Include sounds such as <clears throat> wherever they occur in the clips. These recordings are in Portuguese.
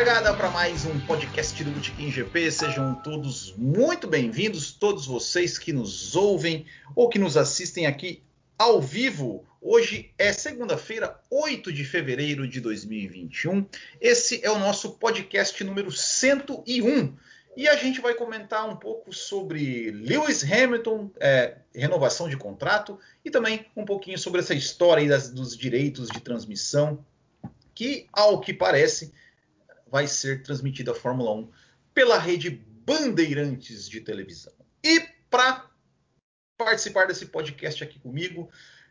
largada para mais um podcast do Botequim GP. Sejam todos muito bem-vindos, todos vocês que nos ouvem ou que nos assistem aqui ao vivo. Hoje é segunda-feira, 8 de fevereiro de 2021. Esse é o nosso podcast número 101. E a gente vai comentar um pouco sobre Lewis Hamilton, é, renovação de contrato, e também um pouquinho sobre essa história das, dos direitos de transmissão, que, ao que parece, vai ser transmitida a Fórmula 1 pela rede Bandeirantes de televisão. E para participar desse podcast aqui comigo,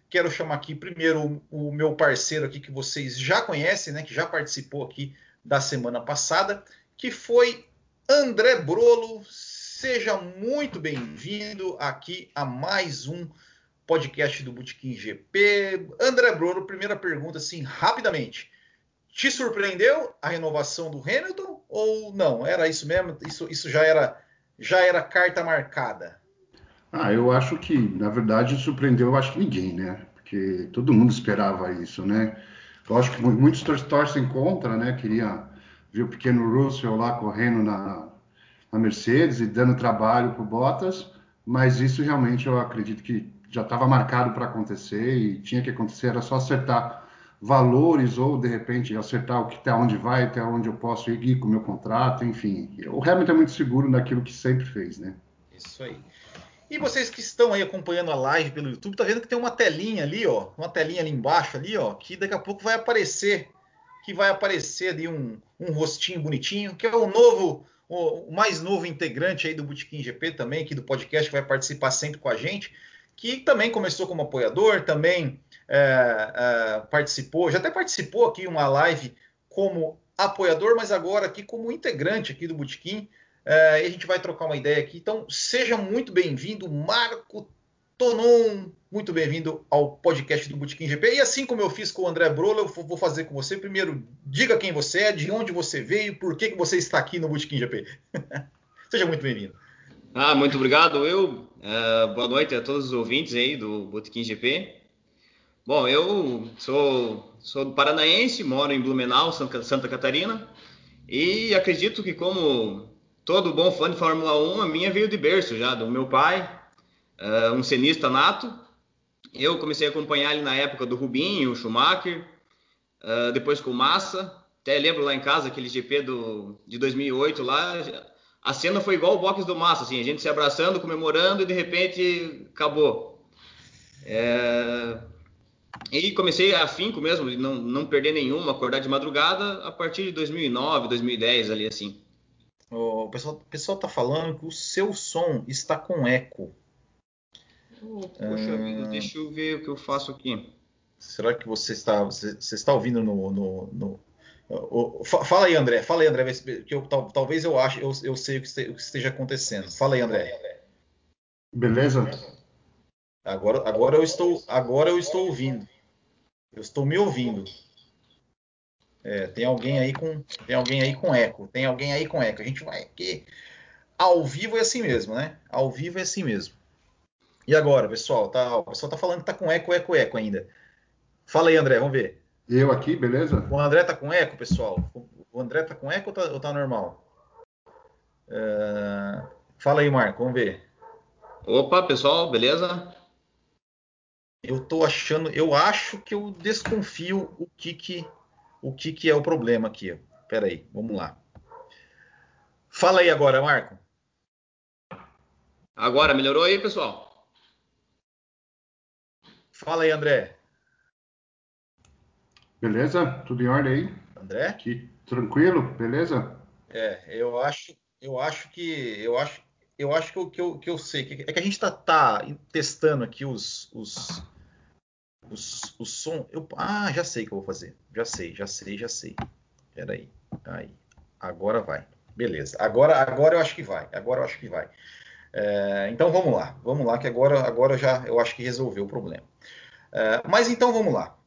quero chamar aqui primeiro o meu parceiro aqui que vocês já conhecem, né, que já participou aqui da semana passada, que foi André Brolo. Seja muito bem-vindo aqui a mais um podcast do Botequim GP. André Brolo, primeira pergunta, assim, rapidamente. Te surpreendeu a renovação do Hamilton ou não? Era isso mesmo? Isso, isso já era já era carta marcada? Ah, eu acho que, na verdade, surpreendeu, eu acho que ninguém, né? Porque todo mundo esperava isso, né? Lógico que muitos torcem contra, né? Queria ver o pequeno Russell lá correndo na, na Mercedes e dando trabalho para o Bottas, mas isso realmente eu acredito que já estava marcado para acontecer e tinha que acontecer, era só acertar valores ou de repente acertar o que até onde vai, até onde eu posso ir com o meu contrato, enfim. O Hamilton é muito seguro naquilo que sempre fez, né? Isso aí. E vocês que estão aí acompanhando a live pelo YouTube, tá vendo que tem uma telinha ali, ó, uma telinha ali embaixo ali, ó, que daqui a pouco vai aparecer, que vai aparecer ali um, um rostinho bonitinho, que é o novo, o mais novo integrante aí do Botequim GP também, aqui do podcast, que vai participar sempre com a gente, que também começou como apoiador, também é, é, participou, já até participou aqui uma live como apoiador, mas agora aqui como integrante aqui do Botequim. É, e a gente vai trocar uma ideia aqui. Então, seja muito bem-vindo, Marco Tonon. Muito bem-vindo ao podcast do Botequim GP. E assim como eu fiz com o André Brolo, eu vou fazer com você. Primeiro, diga quem você é, de onde você veio, por que, que você está aqui no Botequim GP. <laughs> seja muito bem-vindo. Ah, muito obrigado. Eu, uh, boa noite a todos os ouvintes aí do Botequim GP. Bom, eu sou, sou paranaense, moro em Blumenau, Santa Catarina, e acredito que, como todo bom fã de Fórmula 1, a minha veio de berço já, do meu pai, uh, um cenista nato. Eu comecei a acompanhar ele na época do Rubinho, Schumacher, uh, depois com Massa. Até lembro lá em casa, aquele GP do, de 2008 lá, a cena foi igual o box do Massa, assim, a gente se abraçando, comemorando e de repente acabou. É, e comecei afinco mesmo, não, não perder nenhuma, acordar de madrugada a partir de 2009, 2010 ali assim. O pessoal, o pessoal tá falando que o seu som está com eco. Oh, poxa vida, deixa eu ver o que eu faço aqui. Será que você está, você, você está ouvindo no, no, no... Fala aí, André. Fala aí, André. Que eu, talvez eu ache, eu, eu sei o que, esteja acontecendo. Fala aí, André. Beleza? Agora, agora eu estou, agora eu estou ouvindo. Eu estou me ouvindo. É, tem alguém aí com, tem alguém aí com eco. Tem alguém aí com eco. A gente vai aqui. Ao vivo é assim mesmo, né? Ao vivo é assim mesmo. E agora, pessoal? Tá, o pessoal tá falando que tá com eco, eco, eco ainda. Fala aí, André. Vamos ver. Eu aqui, beleza? O André tá com eco, pessoal. O André tá com eco ou tá, ou tá normal? Uh, fala aí, Marco. Vamos ver. Opa, pessoal, beleza? eu tô achando, eu acho que eu desconfio o que que o que que é o problema aqui. Espera aí, vamos lá. Fala aí agora, Marco. Agora melhorou aí, pessoal? Fala aí, André. Beleza? Tudo em ordem aí? André? Aqui, tranquilo? Beleza? É, eu acho, eu acho que eu acho eu acho que eu, que eu, que eu sei. É que a gente está tá testando aqui os, os, os, o som. Eu, ah, já sei o que eu vou fazer. Já sei, já sei, já sei. Peraí. Aí. Agora vai. Beleza. Agora, agora eu acho que vai. Agora eu acho que vai. É, então vamos lá. Vamos lá, que agora, agora já eu acho que resolveu o problema. É, mas então vamos lá.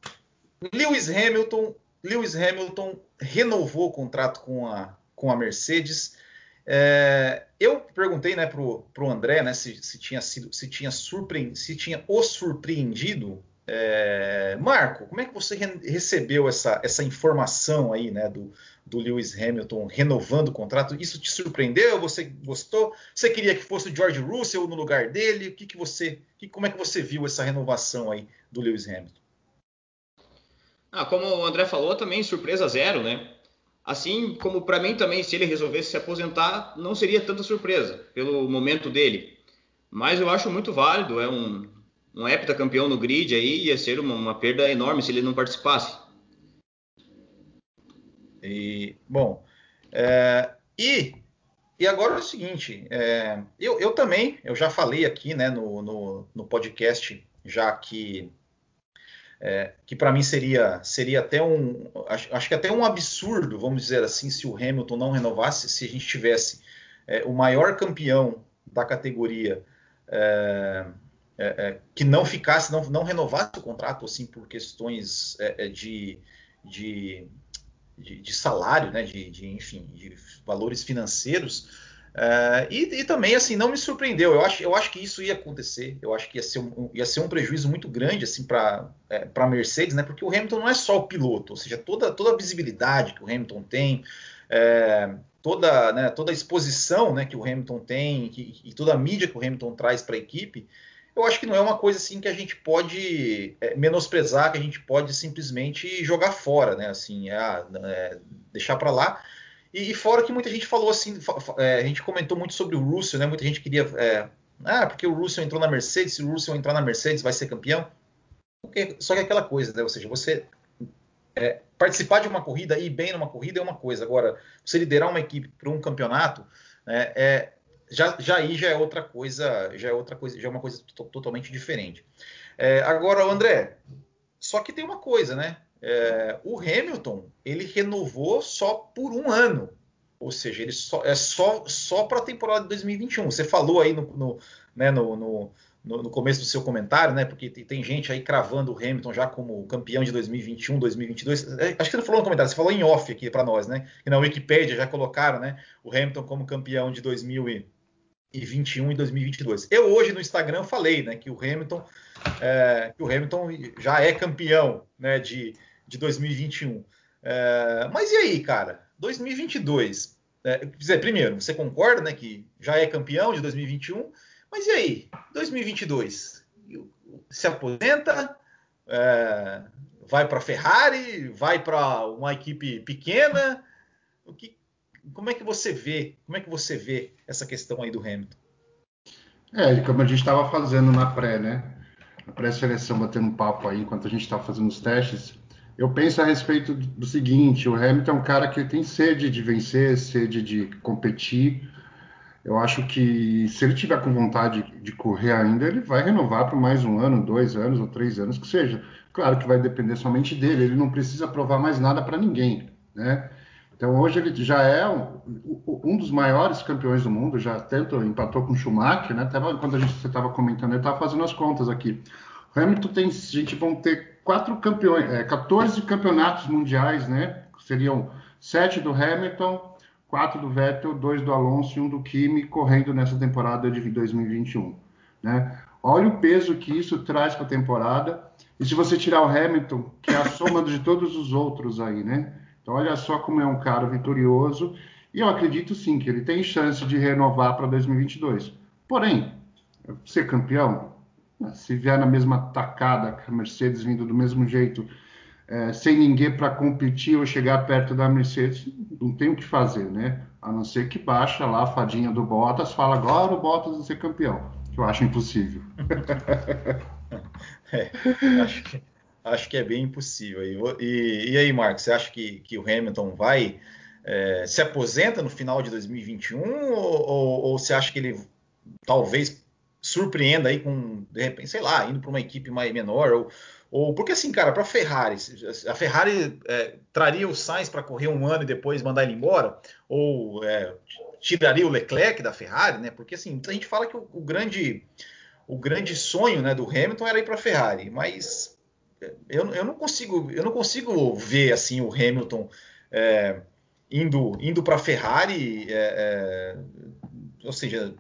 Lewis Hamilton, Lewis Hamilton renovou o contrato com a, com a Mercedes. É, eu perguntei né, para o André né, se, se, tinha sido, se tinha se tinha o surpreendido É, Marco, como é que você re recebeu essa, essa informação aí, né, do, do Lewis Hamilton renovando o contrato? Isso te surpreendeu? Você gostou? Você queria que fosse o George Russell no lugar dele? O que, que você, que, como é que você viu essa renovação aí do Lewis Hamilton? Ah, como o André falou, também surpresa zero, né? Assim como para mim também, se ele resolvesse se aposentar, não seria tanta surpresa pelo momento dele. Mas eu acho muito válido, é um, um heptacampeão no grid aí, ia ser uma, uma perda enorme se ele não participasse. E, bom, é, e, e agora é o seguinte, é, eu, eu também, eu já falei aqui né, no, no, no podcast, já que é, que para mim seria, seria até um, acho, acho, que até um absurdo, vamos dizer assim, se o Hamilton não renovasse, se a gente tivesse é, o maior campeão da categoria é, é, é que não ficasse, não, não renovasse o contrato, assim, por questões de, de, de, de, salário, né, de, de, enfim, de valores financeiros, Uh, e, e, também assim não me surpreendeu. Eu acho, eu acho que isso ia acontecer. Eu acho que ia ser um, ia ser um prejuízo muito grande assim para é, para Mercedes, né? Porque o Hamilton não é só o piloto, ou seja, toda toda a visibilidade que o Hamilton tem, é, toda né, toda a exposição né, que o Hamilton tem que, e toda a mídia que o Hamilton traz para a equipe. Eu acho que não é uma coisa assim que a gente pode é, menosprezar, que a gente pode simplesmente jogar fora, né? Assim, é, é deixar para lá e, e, fora que muita gente falou assim, é, a gente comentou muito sobre o Russell, né? Muita gente queria. É, ah, porque o Russell entrou na Mercedes, se o Russell entrar na Mercedes vai ser campeão. Só que é aquela coisa, né? Ou seja, você é, participar de uma corrida e ir bem numa corrida é uma coisa. Agora, você liderar uma equipe para um campeonato, né, é, já, já aí já é outra coisa, já é outra coisa, já é uma coisa totalmente diferente. É, agora, André, só que tem uma coisa, né? É, o Hamilton ele renovou só por um ano, ou seja, ele só, é só, só para a temporada de 2021. Você falou aí no, no, né, no, no, no, começo do seu comentário, né? Porque tem, gente aí cravando o Hamilton já como campeão de 2021, 2022. É, acho que não falou no comentário, você falou em off aqui para nós, né? E na Wikipedia já colocaram, né? O Hamilton como campeão de 2021 e 2022. Eu hoje no Instagram falei, né? Que o Hamilton, é, que o Hamilton já é campeão, né? De de 2021. É, mas e aí, cara? 2022. É, dizer, primeiro, você concorda né, que já é campeão de 2021, mas e aí? 2022? Se aposenta? É, vai para a Ferrari? Vai para uma equipe pequena? O que, como é que você vê? Como é que você vê essa questão aí do Hamilton? É, como a gente estava fazendo na pré, né? Na pré-seleção, batendo um papo aí enquanto a gente estava fazendo os testes eu penso a respeito do seguinte: o Hamilton é um cara que tem sede de vencer, sede de competir. Eu acho que se ele tiver com vontade de correr ainda, ele vai renovar por mais um ano, dois anos ou três anos que seja. Claro que vai depender somente dele. Ele não precisa provar mais nada para ninguém, né? Então hoje ele já é um, um, dos maiores campeões do mundo, já tanto empatou com o Schumacher, né? Quando a gente estava comentando, eu estava fazendo as contas aqui. O Hamilton tem, a gente vão ter quatro campeões, é, 14 campeonatos mundiais, né? Seriam sete do Hamilton, quatro do Vettel, dois do Alonso e um do Kimi correndo nessa temporada de 2021, né? Olha o peso que isso traz para a temporada. E se você tirar o Hamilton, que é a soma de todos os outros aí, né? Então olha só como é um cara vitorioso. E eu acredito sim que ele tem chance de renovar para 2022. Porém, ser campeão, se vier na mesma tacada, a Mercedes vindo do mesmo jeito, é, sem ninguém para competir ou chegar perto da Mercedes, não tem o que fazer, né? A não ser que baixa lá a fadinha do Bottas, fala agora o Bottas vai ser campeão, que eu acho impossível. <laughs> é, acho, que, acho que é bem impossível. E, e, e aí, Marcos, você acha que, que o Hamilton vai é, se aposenta no final de 2021 ou, ou, ou você acha que ele talvez surpreenda aí com, de repente, sei lá, indo para uma equipe mais menor, ou, ou porque assim, cara, para a Ferrari, a Ferrari é, traria o Sainz para correr um ano e depois mandar ele embora, ou é, tiraria o Leclerc da Ferrari, né? Porque assim, a gente fala que o, o grande o grande sonho né, do Hamilton era ir para a Ferrari, mas eu, eu, não consigo eu não consigo ver assim o Hamilton é, indo indo para a Ferrari, é, é, ou seja,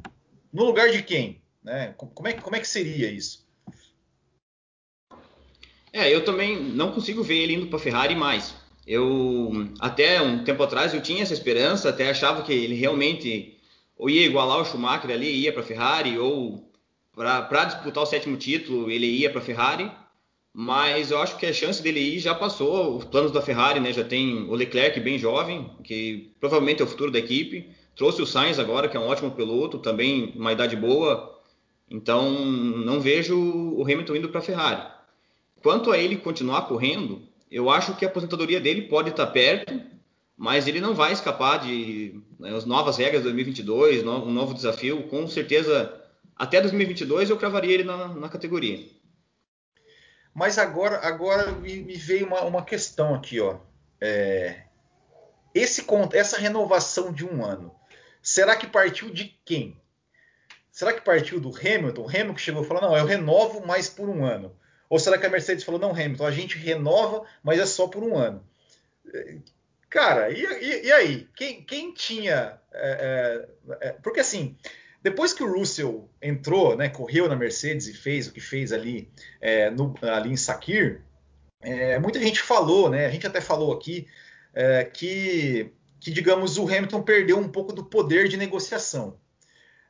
no lugar de quem? Né? Como, é, como é que seria isso? É, eu também não consigo ver ele indo para Ferrari mais. Eu até um tempo atrás eu tinha essa esperança, até achava que ele realmente ou ia igualar o Schumacher ali, ia para Ferrari, ou para disputar o sétimo título ele ia para Ferrari. Mas eu acho que a chance dele ir já passou os planos da Ferrari, né? Já tem o Leclerc bem jovem, que provavelmente é o futuro da equipe. Trouxe o Sainz agora, que é um ótimo piloto, também uma idade boa. Então não vejo o Hamilton indo para a Ferrari. Quanto a ele continuar correndo, eu acho que a aposentadoria dele pode estar perto, mas ele não vai escapar de né, as novas regras de 2022, no, um novo desafio. Com certeza, até 2022 eu cravaria ele na, na categoria. Mas agora, agora me, me veio uma, uma, questão aqui, ó. É, esse, essa renovação de um ano, será que partiu de quem? Será que partiu do Hamilton? O Hamilton chegou e falou: não, eu renovo mais por um ano. Ou será que a Mercedes falou, não, Hamilton, a gente renova, mas é só por um ano? Cara, e, e, e aí? Quem, quem tinha. É, é, é, porque assim, depois que o Russell entrou, né, correu na Mercedes e fez o que fez ali, é, no, ali em Sakir, é, muita gente falou, né, a gente até falou aqui, é, que, que, digamos, o Hamilton perdeu um pouco do poder de negociação.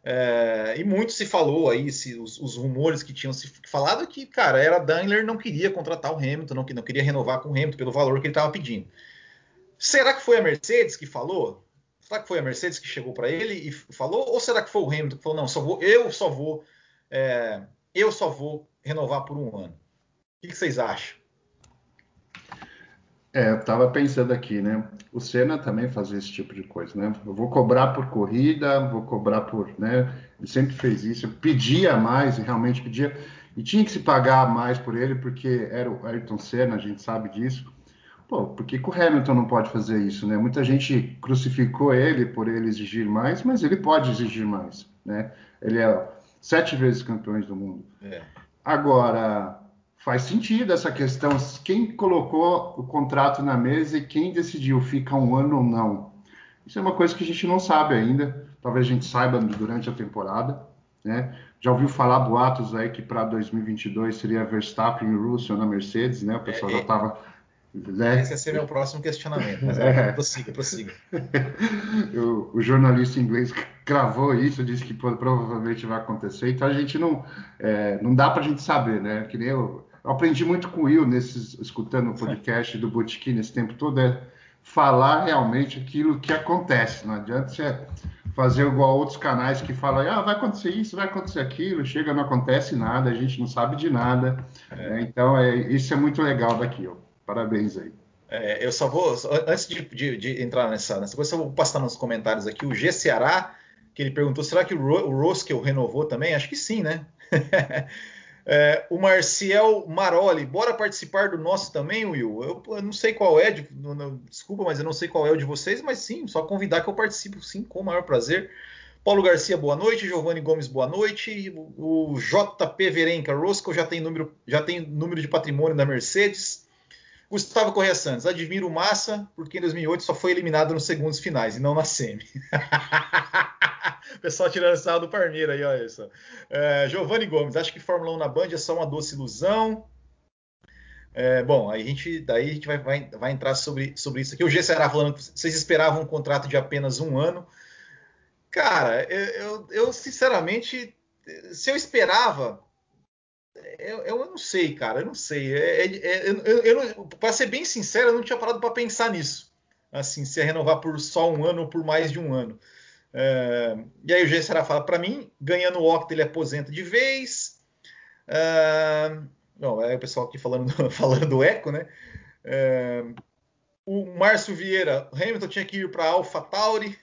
É, e muito se falou aí, se, os, os, rumores que tinham se falado que, cara, era Daimler não queria contratar o Hamilton, não, não queria renovar com o Hamilton pelo valor que ele estava pedindo. Será que foi a Mercedes que falou? Será que foi a Mercedes que chegou para ele e falou? Ou será que foi o Hamilton que falou, não, só vou, eu só vou, é, eu só vou renovar por um ano? O que vocês acham? É, eu estava pensando aqui, né? O Senna também fazia esse tipo de coisa, né? Eu vou cobrar por corrida, vou cobrar por, né? Ele sempre fez isso, pedia mais, realmente pedia, e tinha que se pagar mais por ele, porque era o Ayrton Senna, a gente sabe disso. Pô, por que, que o Hamilton não pode fazer isso, né? Muita gente crucificou ele por ele exigir mais, mas ele pode exigir mais, né? Ele é sete vezes campeão do mundo. É. Agora, faz sentido essa questão. Quem colocou o contrato na mesa e quem decidiu fica um ano ou não? Isso é uma coisa que a gente não sabe ainda. Talvez a gente saiba durante a temporada. Né? Já ouviu falar boatos aí que para 2022 seria Verstappen e Russell na Mercedes, né? O pessoal é, já estava. Né? Esse seria o próximo questionamento. Mas <laughs> é. prossiga, prossiga. <laughs> o, o, jornalista inglês cravou isso, disse que provavelmente vai acontecer. Então a gente não, é, não dá para a gente saber, né? Que nem eu, eu aprendi muito com o Will nesses, escutando o podcast do Botequim nesse tempo todo, é falar realmente aquilo que acontece. Não adianta você fazer igual outros canais que falam, ah, vai acontecer isso, vai acontecer aquilo, chega, não acontece nada, a gente não sabe de nada. É. É, então, é, isso é muito legal daqui, ó. Parabéns aí. É, eu só vou, antes de, de, de, entrar nessa, nessa coisa, eu vou passar nos comentários aqui o G Ceará, que ele perguntou, será que o, Ro, o Roskel renovou também? Acho que sim, né? <laughs> É, o Marcial Maroli, bora participar do nosso também, Will? Eu, eu não sei qual é, de, não, não, desculpa, mas eu não sei qual é o de vocês, mas sim, só convidar que eu participo, sim, com o maior prazer. Paulo Garcia, boa noite. Giovanni Gomes, boa noite. O, o JP Verenca Roscoe já tem número, já tem número de patrimônio da Mercedes. Gustavo Correia Santos, admiro o Massa, porque em 2008 só foi eliminado nos segundos finais e não na semi. <laughs> Pessoal tirando sarro do Parmeira aí, olha isso. É, Giovanni Gomes, acho que Fórmula 1 na Band é só uma doce ilusão. É, bom, aí a gente, daí a gente vai, vai, vai, entrar sobre, sobre isso aqui. O G será falando que vocês esperavam um contrato de apenas um ano. Cara, eu, eu sinceramente, se eu esperava, eu, eu não sei, cara, eu não sei. É, é, é eu, eu, para ser bem sincero, eu não tinha parado para pensar nisso. Assim, se é renovar por só um ano ou por mais de um ano. É, e aí o G será fala para mim, ganhando o Octa ele aposenta de vez. É, bom, é o pessoal aqui falando, <laughs> falando do Eco, né? É, o Márcio Vieira, Hamilton tinha que ir para Alpha Tauri.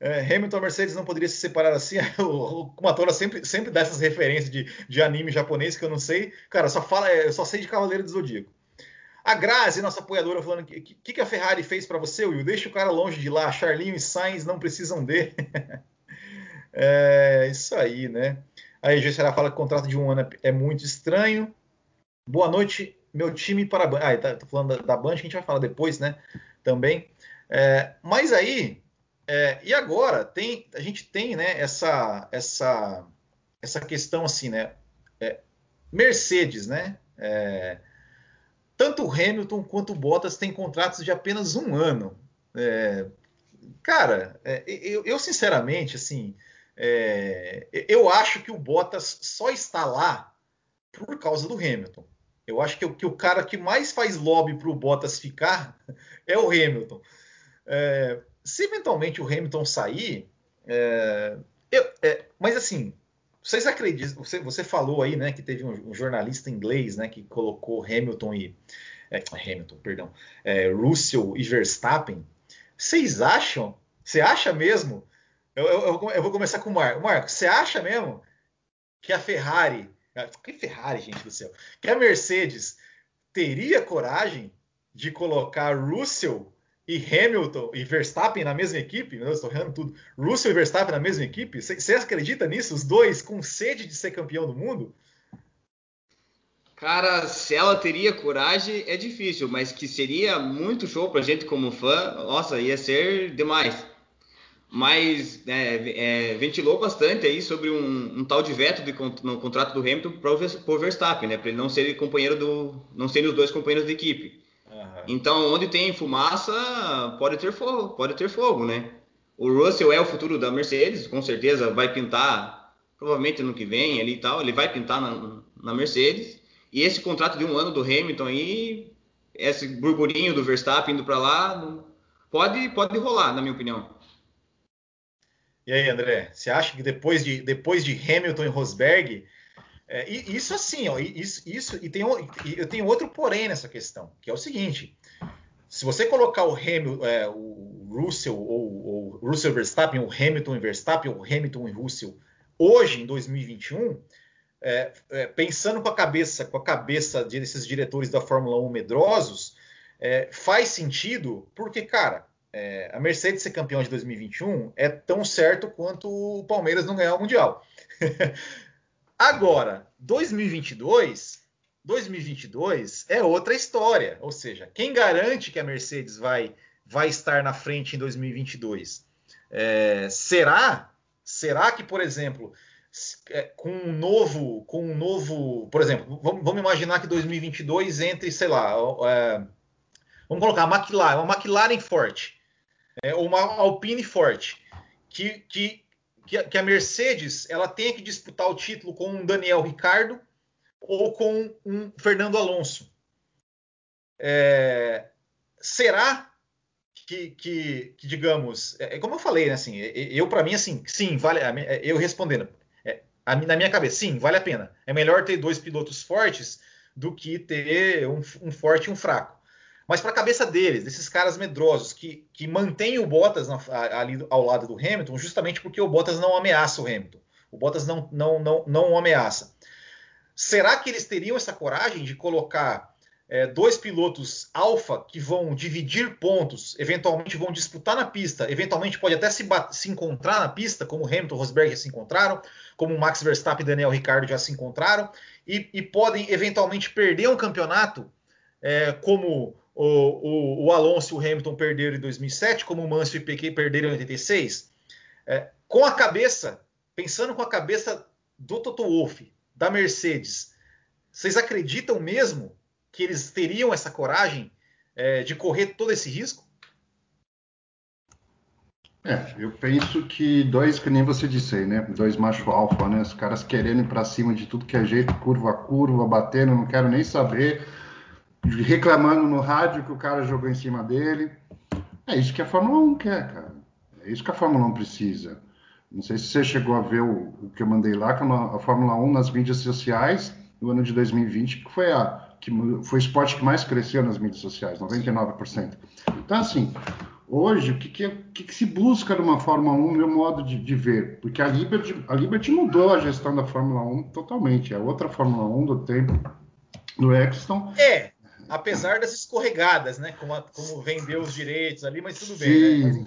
É, Hamilton Mercedes não poderia se separar assim. <laughs> o Kumatora sempre, sempre dá essas referências de, de anime japonês que eu não sei. Cara, só fala, eu só sei de Cavaleiro do Zodíaco. A Grazi, nossa apoiadora, falando que que, que a Ferrari fez para você, Will? Deixa o cara longe de lá. Charlinho e Sainz não precisam dele. <laughs> é isso aí, né? Aí a será fala que o contrato de um ano é, é muito estranho. Boa noite, meu time para a. Ah, tá falando da, da Band, que a gente vai falar depois, né? Também. É, mas aí, é, e agora tem, a gente tem, né? Essa, essa, essa questão assim, né? É, Mercedes, né? É, tanto o Hamilton quanto o Bottas têm contratos de apenas um ano. É, cara, é, eu, eu, sinceramente, assim, é, eu acho que o Bottas só está lá por causa do Hamilton. Eu acho que, que o cara que mais faz lobby para o Bottas ficar <laughs> é o Hamilton. É, se eventualmente o Hamilton sair, é, eu, é, mas assim, vocês acreditam? Você, você, falou aí, né, que teve um, um, jornalista inglês, né, que colocou Hamilton e é, Hamilton, perdão, é, Russell e Verstappen. Vocês acham? Você acha mesmo? Eu, eu, eu vou começar com o Marco. Marco, você acha mesmo que a Ferrari, que Ferrari, gente do céu, que a Mercedes teria coragem de colocar Russell e Hamilton e Verstappen na mesma equipe, eu estou errando tudo, Russell e Verstappen na mesma equipe, você acredita nisso? Os dois com sede de ser campeão do mundo? Cara, se ela teria coragem é difícil, mas que seria muito show pra gente como fã, nossa, ia ser demais. Mas é, é, ventilou bastante aí sobre um, um, tal de veto de, no contrato do Hamilton para o Verstappen, né? Para ele não ser companheiro do, não serem os dois companheiros de equipe. Uhum. Então, onde tem fumaça, pode ter fogo, pode ter fogo, né? O Russell é o futuro da Mercedes, com certeza vai pintar, provavelmente no que vem ali e tal, ele vai pintar na, na Mercedes. E esse contrato de um ano do Hamilton aí, esse burburinho do Verstappen indo para lá, pode, pode rolar, na minha opinião. E aí, André, você acha que depois de, depois de Hamilton e Rosberg, é, isso assim, ó, isso, isso e tem, eu tenho outro porém nessa questão, que é o seguinte: se você colocar o Hamilton, é, o Russell ou o Russell Verstappen, o Hamilton e Verstappen, ou Hamilton e Russell, hoje em 2021, é, é, pensando com a cabeça, com a cabeça desses diretores da Fórmula 1 medrosos, é, faz sentido, porque, cara, é, a Mercedes ser campeão de 2021 é tão certo quanto o Palmeiras não ganhar o Mundial. <laughs> Agora, 2022, 2022 é outra história. Ou seja, quem garante que a Mercedes vai, vai estar na frente em 2022? É, será? Será que, por exemplo, é, com um novo, com um novo, por exemplo, vamos, imaginar que 2022 entre, sei lá, é, vamos colocar a McLaren, uma McLaren forte, é, ou uma Alpine forte, que, que que, que a Mercedes ela tenha que disputar o título com um Daniel Ricardo ou com um Fernando Alonso. É, será que, que, que, digamos, é, é como eu falei, né, assim, eu para mim assim, sim, vale, eu respondendo, é, na minha cabeça, sim, vale a pena. É melhor ter dois pilotos fortes do que ter um, um forte e um fraco. Mas para a cabeça deles, desses caras medrosos que, que mantêm o Bottas na, ali ao lado do Hamilton, justamente porque o Bottas não ameaça o Hamilton. O Bottas não, não, não, não o ameaça. Será que eles teriam essa coragem de colocar é, dois pilotos alfa que vão dividir pontos, eventualmente vão disputar na pista, eventualmente pode até se, se encontrar na pista, como Hamilton e Rosberg já se encontraram, como Max Verstappen e Daniel Ricciardo já se encontraram, e, e podem eventualmente perder um campeonato, é, como o, o, o, Alonso e o Hamilton perderam em 2007, como o Mansell e o Piquet perderam em 86, é, com a cabeça, pensando com a cabeça do Toto Wolff, da Mercedes, vocês acreditam mesmo que eles teriam essa coragem é, de correr todo esse risco? É, eu penso que dois, que nem você disse aí, né? Dois macho alfa, né? Os caras querendo ir para cima de tudo que é jeito, curva a curva, batendo, não quero nem saber reclamando no rádio que o cara jogou em cima dele. É isso que a Fórmula 1 quer, cara. É isso que a Fórmula 1 precisa. Não sei se você chegou a ver o, o que eu mandei lá, que a Fórmula 1 nas mídias sociais no ano de 2020, que foi a que foi o esporte que mais cresceu nas mídias sociais, 99%. Então, assim, hoje, o que, que, que, que se busca numa Fórmula 1, meu modo de, de, ver? Porque a Liberty, a Liberty mudou a gestão da Fórmula 1 totalmente. É outra Fórmula 1 do tempo do Exton. É, apesar das escorregadas, né? Como, como vendeu os direitos ali, mas tudo bem. Né?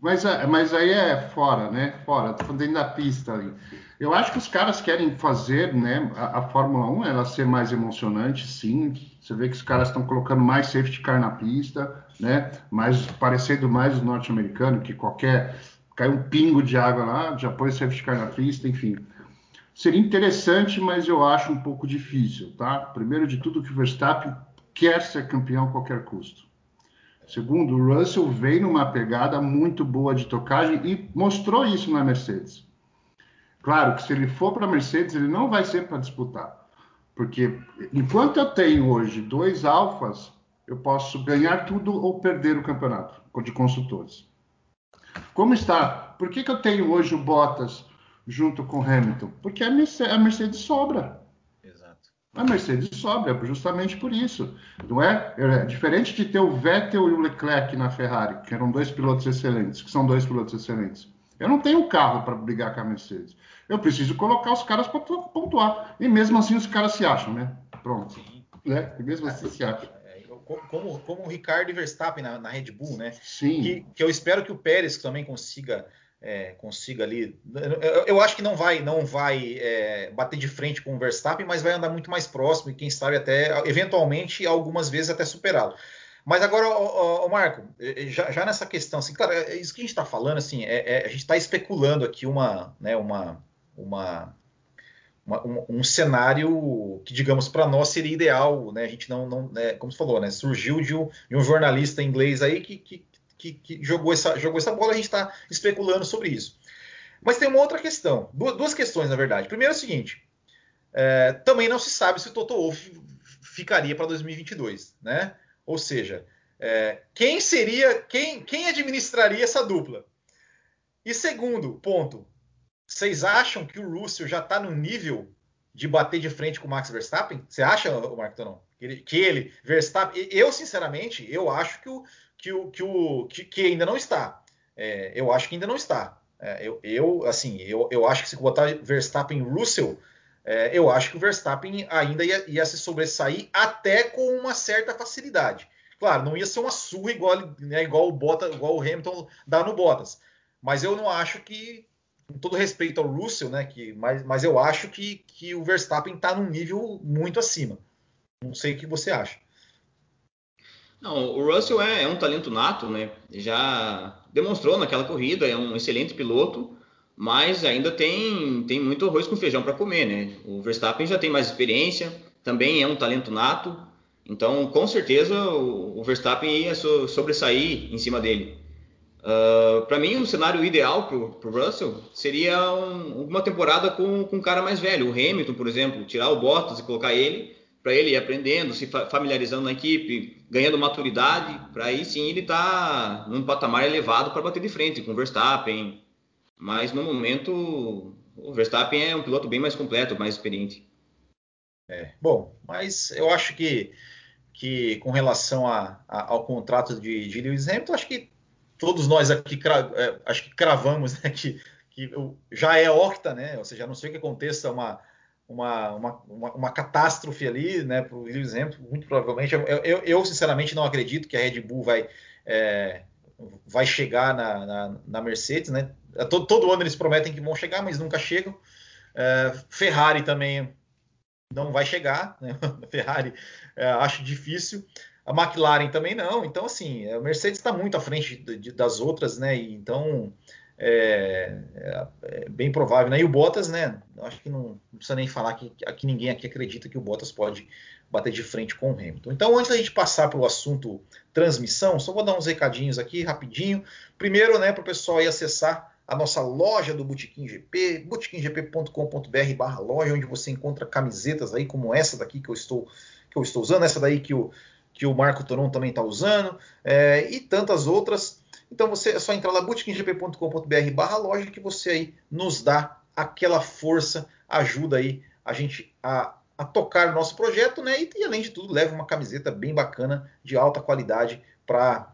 Mas, é, mas aí é fora, né? Fora, tô dentro da pista ali. Eu acho que os caras querem fazer, né? A, a Fórmula 1 ela ser mais emocionante, sim. Você vê que os caras estão colocando mais safety car na pista, né? Mais parecendo mais o norte-americano, que qualquer cai um pingo de água lá, já põe safety car na pista, enfim. Seria interessante, mas eu acho um pouco difícil, tá? Primeiro de tudo que o Verstappen quer ser campeão a qualquer custo. Segundo, o Russell veio numa pegada muito boa de tocagem e mostrou isso na Mercedes. Claro que se ele for para a Mercedes, ele não vai ser para disputar. Porque enquanto eu tenho hoje dois alfas, eu posso ganhar tudo ou perder o campeonato de construtores. Como está? Por que, que eu tenho hoje o Bottas junto com o Hamilton? Porque a Mercedes, a Mercedes sobra. A Mercedes sobra, justamente por isso. Não é? é diferente de ter o Vettel e o Leclerc na Ferrari, que eram dois pilotos excelentes, que são dois pilotos excelentes. Eu não tenho carro para brigar com a Mercedes. Eu preciso colocar os caras para pontuar. E mesmo assim os caras se acham, né? Pronto. Sim. Né? E mesmo assim se acham. Como, como o Ricardo e Verstappen na, na Red Bull, né? Sim. Que, que, eu espero que o Pérez também consiga é, consiga ali. Eu, eu, acho que não vai não vai é, bater de frente com o Verstappen, mas vai andar muito mais próximo e quem sabe até eventualmente algumas vezes até superá-lo. Mas agora, ô, Marco, já, já, nessa questão, assim, claro, é, isso que a gente está falando, assim, é, é, a gente está especulando aqui uma, né, uma, uma, uma um, um, cenário que, digamos, para nós seria ideal, né? A gente não, não né, como você falou, né? Surgiu de um, de um jornalista inglês aí que, que, que, que jogou, essa, jogou essa bola, a gente está especulando sobre isso. Mas tem uma outra questão, duas, duas questões, na verdade. Primeiro é o seguinte: é, também não se sabe se o Toto Wolff ficaria para 2022, né? Ou seja, é, quem seria, quem, quem administraria essa dupla? E segundo ponto, vocês acham que o Russell já está no nível de bater de frente com o Max Verstappen? Você acha, Marco Tonon? Que ele, que ele, Verstappen, eu sinceramente, eu acho que o que, o, que, o, que, que ainda não está. É, eu acho que ainda não está. É, eu, eu, assim, eu, eu acho que se botar Verstappen e Russell, é, eu acho que o Verstappen ainda ia, ia, se sobressair até com uma certa facilidade. Claro, não ia ser uma surra igual, né, igual, o Bottas, igual o Hamilton dá no Bottas. Mas eu não acho que, com todo respeito ao Russell, né, que, mas, mas eu acho que, que o Verstappen está num nível muito acima. Não sei o que você acha. Não, o Russell é, é um talento nato, né? Já demonstrou naquela corrida, é um excelente piloto mas ainda tem, tem muito arroz com feijão para comer, né? O Verstappen já tem mais experiência, também é um talento nato, então com certeza o, o Verstappen ia so, sobressair em cima dele. Uh, para mim, o um cenário ideal para o Russell seria um, uma temporada com, com um cara mais velho, o Hamilton, por exemplo, tirar o Bottas e colocar ele, para ele ir aprendendo, se familiarizando na equipe, ganhando maturidade, para aí sim ele estar tá num patamar elevado para bater de frente com o Verstappen, mas no momento o Verstappen é um piloto bem mais completo, mais experiente. É, bom, mas eu acho que, que com relação a, a, ao contrato de, de, Lewis Hamilton, acho que todos nós aqui cra, é, acho que cravamos né, que, que já é octa, né? Ou seja, a não sei que aconteça uma, uma, uma, uma, uma catástrofe ali, né, para o Lewis Hamilton, muito provavelmente. Eu, eu, eu, sinceramente não acredito que a Red Bull vai, é, vai chegar na, na, na Mercedes, né? Todo, todo, ano eles prometem que vão chegar, mas nunca chegam. É, Ferrari também não vai chegar, né? <laughs> Ferrari é, acho difícil. A McLaren também não. Então, assim, a Mercedes está muito à frente de, de, das outras, né? E, então, é, é, é, bem provável. Né? E o Bottas, né? Acho que não, não, precisa nem falar que aqui ninguém aqui acredita que o Bottas pode bater de frente com o Hamilton. Então, antes da gente passar para o assunto transmissão, só vou dar uns recadinhos aqui rapidinho. Primeiro, né, para o pessoal acessar a nossa loja do Botequim GP, botequimgp.com.br barra loja, onde você encontra camisetas aí como essa daqui que eu estou, que eu estou usando, essa daí que o, que o Marco Toron também está usando, é, e tantas outras. Então você é só entrar lá botequimgp.com.br barra loja que você aí nos dá aquela força, ajuda aí a gente a, a tocar o nosso projeto, né? E, e, além de tudo, leva uma camiseta bem bacana, de alta qualidade para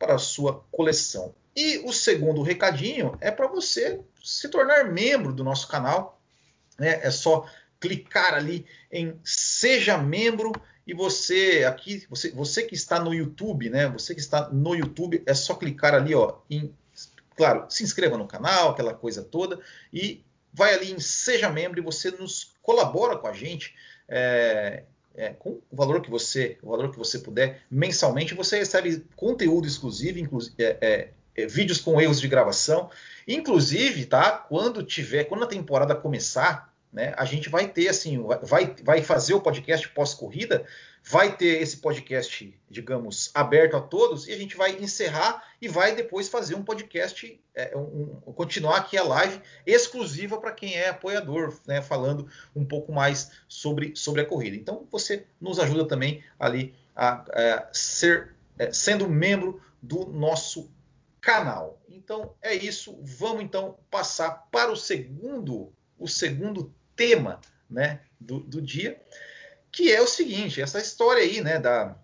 a sua coleção. E o segundo recadinho é para você se tornar membro do nosso canal. Né? É só clicar ali em Seja Membro e você aqui, você, você que está no YouTube, né? Você que está no YouTube, é só clicar ali, ó, em, claro, se inscreva no canal, aquela coisa toda, e vai ali em Seja Membro e você nos colabora com a gente. É, é, com o valor que você o valor que você puder mensalmente você recebe conteúdo exclusivo inclusive é, é é, vídeos com erros de gravação. Inclusive, tá? Quando tiver, quando a temporada começar, né, a gente vai ter assim, vai, vai fazer o podcast pós-corrida, vai ter esse podcast, digamos, aberto a todos, e a gente vai encerrar e vai depois fazer um podcast, é, um, um, continuar aqui a live exclusiva para quem é apoiador, né, falando um pouco mais sobre, sobre a corrida. Então você nos ajuda também ali a, a é, ser é, sendo membro do nosso canal. Então é isso. Vamos então passar para o segundo, o segundo tema, né, do, do dia, que é o seguinte: essa história aí, né, da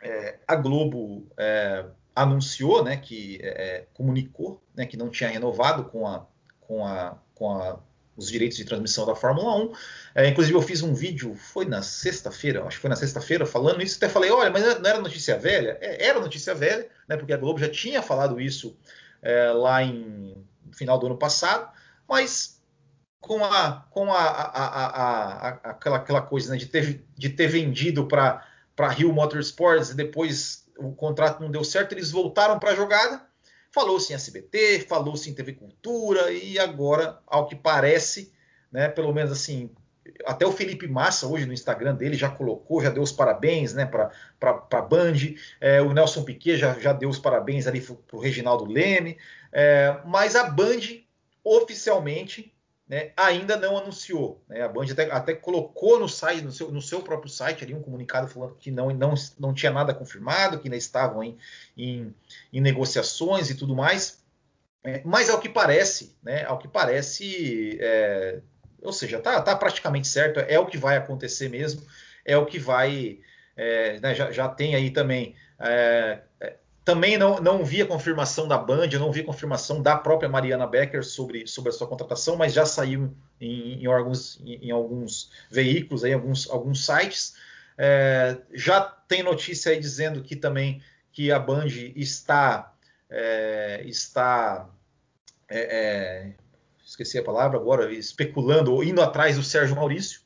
é, a Globo é, anunciou, né, que é, comunicou, né, que não tinha renovado com a com a com a os direitos de transmissão da Fórmula 1. É, inclusive, eu fiz um vídeo, foi na sexta-feira, acho que foi na sexta-feira, falando isso. Até falei: olha, mas não era notícia velha? É, era notícia velha, né, porque a Globo já tinha falado isso é, lá em final do ano passado, mas com a com a, a, a, aquela, aquela coisa né, de, ter, de ter vendido para Rio Motorsports e depois o contrato não deu certo, eles voltaram para a jogada. Falou-se em SBT, falou-se em TV Cultura e agora, ao que parece, né, pelo menos assim, até o Felipe Massa hoje no Instagram dele já colocou, já deu os parabéns né, para a Band, é, o Nelson Piquet já, já deu os parabéns ali para o Reginaldo Leme, é, mas a Band oficialmente né, ainda não anunciou. Né? A Band até, até, colocou no site, no seu, no seu, próprio site ali um comunicado falando que não, não, não tinha nada confirmado, que ainda estavam em, em, em negociações e tudo mais. É, mas ao que parece, né, ao que parece, é, ou seja, está tá praticamente certo, é o que vai acontecer mesmo, é o que vai. É, né, já, já, tem aí também é, também não, não vi a confirmação da Band, não vi a confirmação da própria Mariana Becker sobre, sobre a sua contratação, mas já saiu em, em alguns, em, em, alguns veículos, em alguns, alguns sites. É, já tem notícia aí dizendo que também que a Band está é, está é, é esqueci a palavra agora, especulando ou indo atrás do Sérgio Maurício,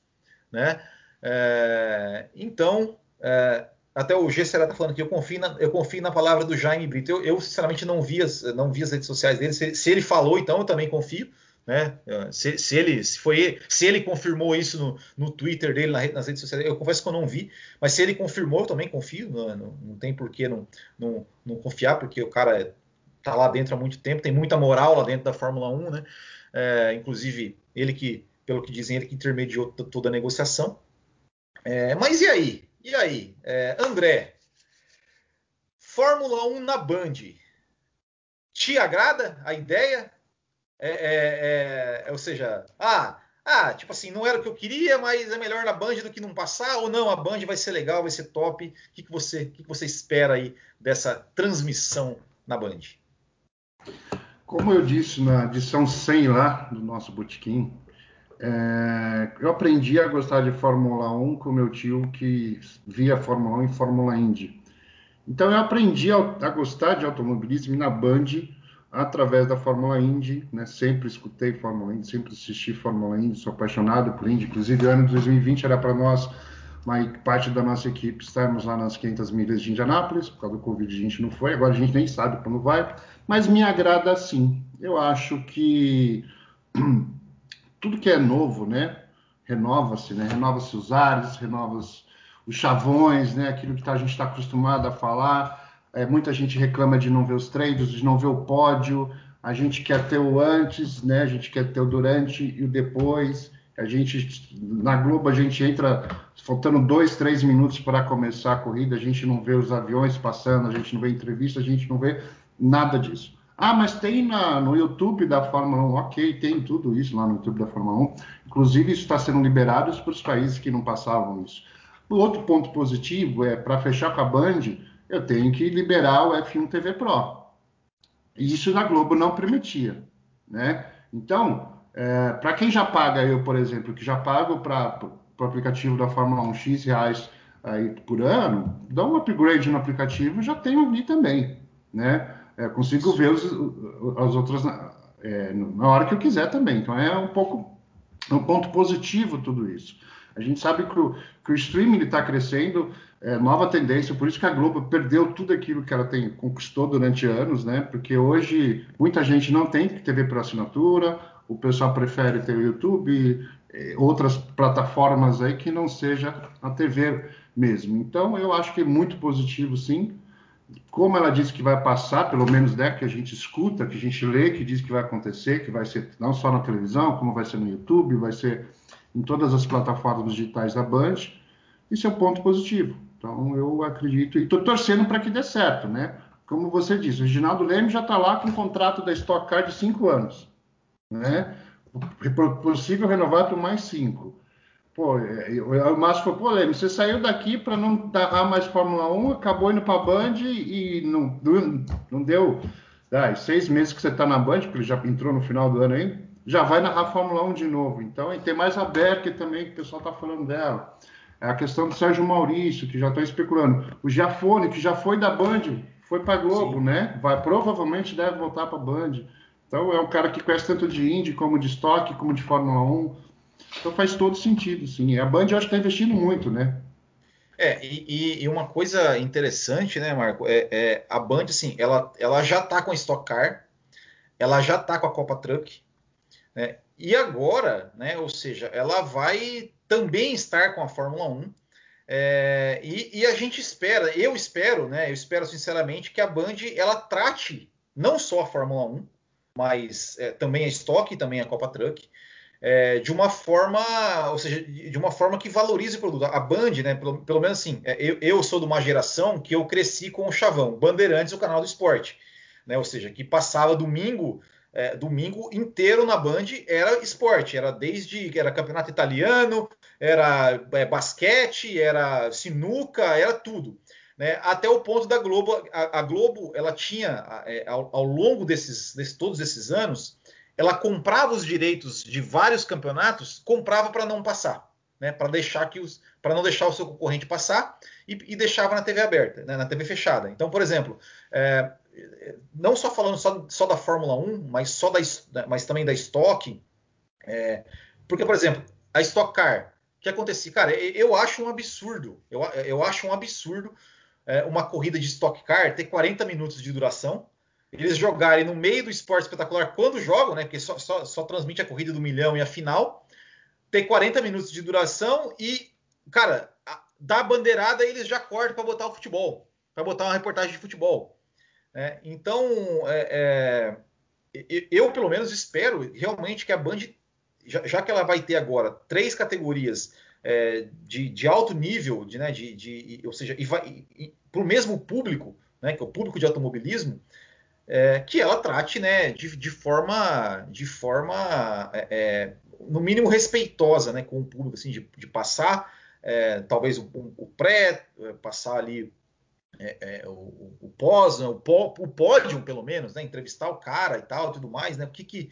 né? É, então é, até o G será tá falando que eu confio na, eu confio na palavra do Jaime Brito. Eu, eu sinceramente não vi as, não vi as redes sociais dele. Se, se ele falou, então eu também confio. Né? Se, se, ele se foi se ele confirmou isso no, no Twitter dele nas redes sociais, eu confesso que eu não vi, mas se ele confirmou, eu também confio. Não, não, não tem por que não, não, não, confiar, porque o cara tá lá dentro há muito tempo, tem muita moral lá dentro da Fórmula 1, né? É, inclusive ele que, pelo que dizem, ele que intermediou toda a negociação. É, mas e aí? E aí, é, André, Fórmula 1 na Band, te agrada a ideia? É, é, é, ou seja, ah, ah, tipo assim, não era o que eu queria, mas é melhor na Band do que não passar, ou não, a Band vai ser legal, vai ser top. O que, que, você, o que, que você espera aí dessa transmissão na Band? Como eu disse na edição 100 lá do nosso botequim, é, eu aprendi a gostar de Fórmula 1 com meu tio que via Fórmula 1 e Fórmula Indy. Então eu aprendi a, a, gostar de automobilismo na Band através da Fórmula Indy, né? Sempre escutei Fórmula Indy, sempre assisti Fórmula Indy, sou apaixonado por Indy. Inclusive, ano de 2020 era para nós, uma parte da nossa equipe, estarmos lá nas 500 milhas de Indianápolis. Por causa do Covid, a gente não foi. Agora a gente nem sabe quando vai, mas me agrada sim. Eu acho que <clears throat> tudo que é novo, né? Renova-se, né? Renova-se os ares, renova-se os chavões, né? Aquilo que tá, a gente está acostumado a falar. É, muita gente reclama de não ver os treinos, de não ver o pódio. A gente quer ter o antes, né? A gente quer ter o durante e o depois. A gente na Globo a gente entra faltando dois, três minutos para começar a corrida. A gente não vê os aviões passando, a gente não vê entrevista, a gente não vê nada disso. Ah, mas tem na, no YouTube da Fórmula 1. Ok, tem tudo isso lá no YouTube da Fórmula 1. Inclusive, isso está sendo liberado para os países que não passavam isso. O outro ponto positivo é, para fechar com a Band, eu tenho que liberar o F1 TV Pro. E isso na Globo não permitia. Né? Então, é, para quem já paga, eu, por exemplo, que já pago para o aplicativo da Fórmula 1 X reais aí por ano, dá um upgrade no aplicativo, já tenho ali também. Né? É, consigo ver os, as outras é, na hora que eu quiser também. Então é um pouco é um ponto positivo tudo isso. A gente sabe que o, que o streaming está crescendo, é, nova tendência, por isso que a Globo perdeu tudo aquilo que ela tem conquistou durante anos, né? Porque hoje muita gente não tem TV por assinatura, o pessoal prefere ter o YouTube, eh, outras plataformas aí que não seja a TV mesmo. Então eu acho que é muito positivo, sim. Como ela disse que vai passar, pelo menos né, que a gente escuta, que a gente lê, que diz que vai acontecer, que vai ser não só na televisão, como vai ser no YouTube, vai ser em todas as plataformas digitais da Band, isso é um ponto positivo. Então, eu acredito e estou torcendo para que dê certo, né? Como você disse, o Reginaldo Leme já está lá com um contrato da Stock Car de cinco anos, né? Possível renovar por mais cinco. Pô, é, o Márcio falou, pô, Leme, você saiu daqui para não dar mais Fórmula 1, acabou indo para a Band e não, não deu ah, seis meses que você está na Band, porque ele já entrou no final do ano ainda, já vai narrar Fórmula 1 de novo. Então, e tem mais a Berke também, que o pessoal está falando dela. É a questão do Sérgio Maurício, que já está especulando. O Giafone, que já foi da Band, foi para Globo, Sim. né? Vai, provavelmente deve voltar para a Band. Então é um cara que conhece tanto de Indy, como de estoque, como de Fórmula 1. Então faz todo sentido, sim. A Band eu acho que está investindo muito, né? É, e, e, uma coisa interessante, né, Marco? É, é, a Band, assim, ela, ela já está com a Stock Car, ela já está com a Copa Truck, né? E agora, né, ou seja, ela vai também estar com a Fórmula 1. É, e, e, a gente espera, eu espero, né? Eu espero sinceramente que a Band ela trate não só a Fórmula 1, mas é, também a Stock, também a Copa Truck, é, de uma forma, ou seja, de uma forma que valorize o produto. A Band, né? Pelo, pelo menos assim, é, eu, eu, sou de uma geração que eu cresci com o Chavão, Bandeirantes, o canal do esporte, né? Ou seja, que passava domingo é, domingo inteiro na Band era esporte, era desde era campeonato italiano, era é, basquete, era sinuca, era tudo. Né? Até o ponto da Globo, a, a Globo ela tinha é, ao, ao, longo desses, desses, todos esses anos, ela comprava os direitos de vários campeonatos, comprava para não passar, né? para deixar que os, para não deixar o seu concorrente passar e, e deixava na TV aberta, né? na TV fechada. Então, por exemplo, é, não só falando só, só, da Fórmula 1, mas, só da, mas também da Stock. É, porque, por exemplo, a Stock Car, o que acontecia? Cara, eu acho um absurdo. Eu, eu acho um absurdo é, uma corrida de Stock Car ter 40 minutos de duração. Eles jogarem no meio do esporte espetacular quando jogam, né? Porque só, só, só transmite a corrida do milhão e a final. Ter 40 minutos de duração e, cara, a, da bandeirada eles já cortam para botar o futebol, para botar uma reportagem de futebol. Né? Então, é, é, eu pelo menos espero realmente que a Band, já, já que ela vai ter agora três categorias é, de, de, alto nível, de, né, de, de, ou seja, para o mesmo público, né, que é o público de automobilismo, é, que ela trate né, de, de forma, de forma é, é no mínimo respeitosa né, com o público, assim, de, de passar é, talvez o, o, pré, passar ali é, é, o, o, pós, né, o, o pódio, pelo menos, né, entrevistar o cara e tal, tudo mais, né? O que, que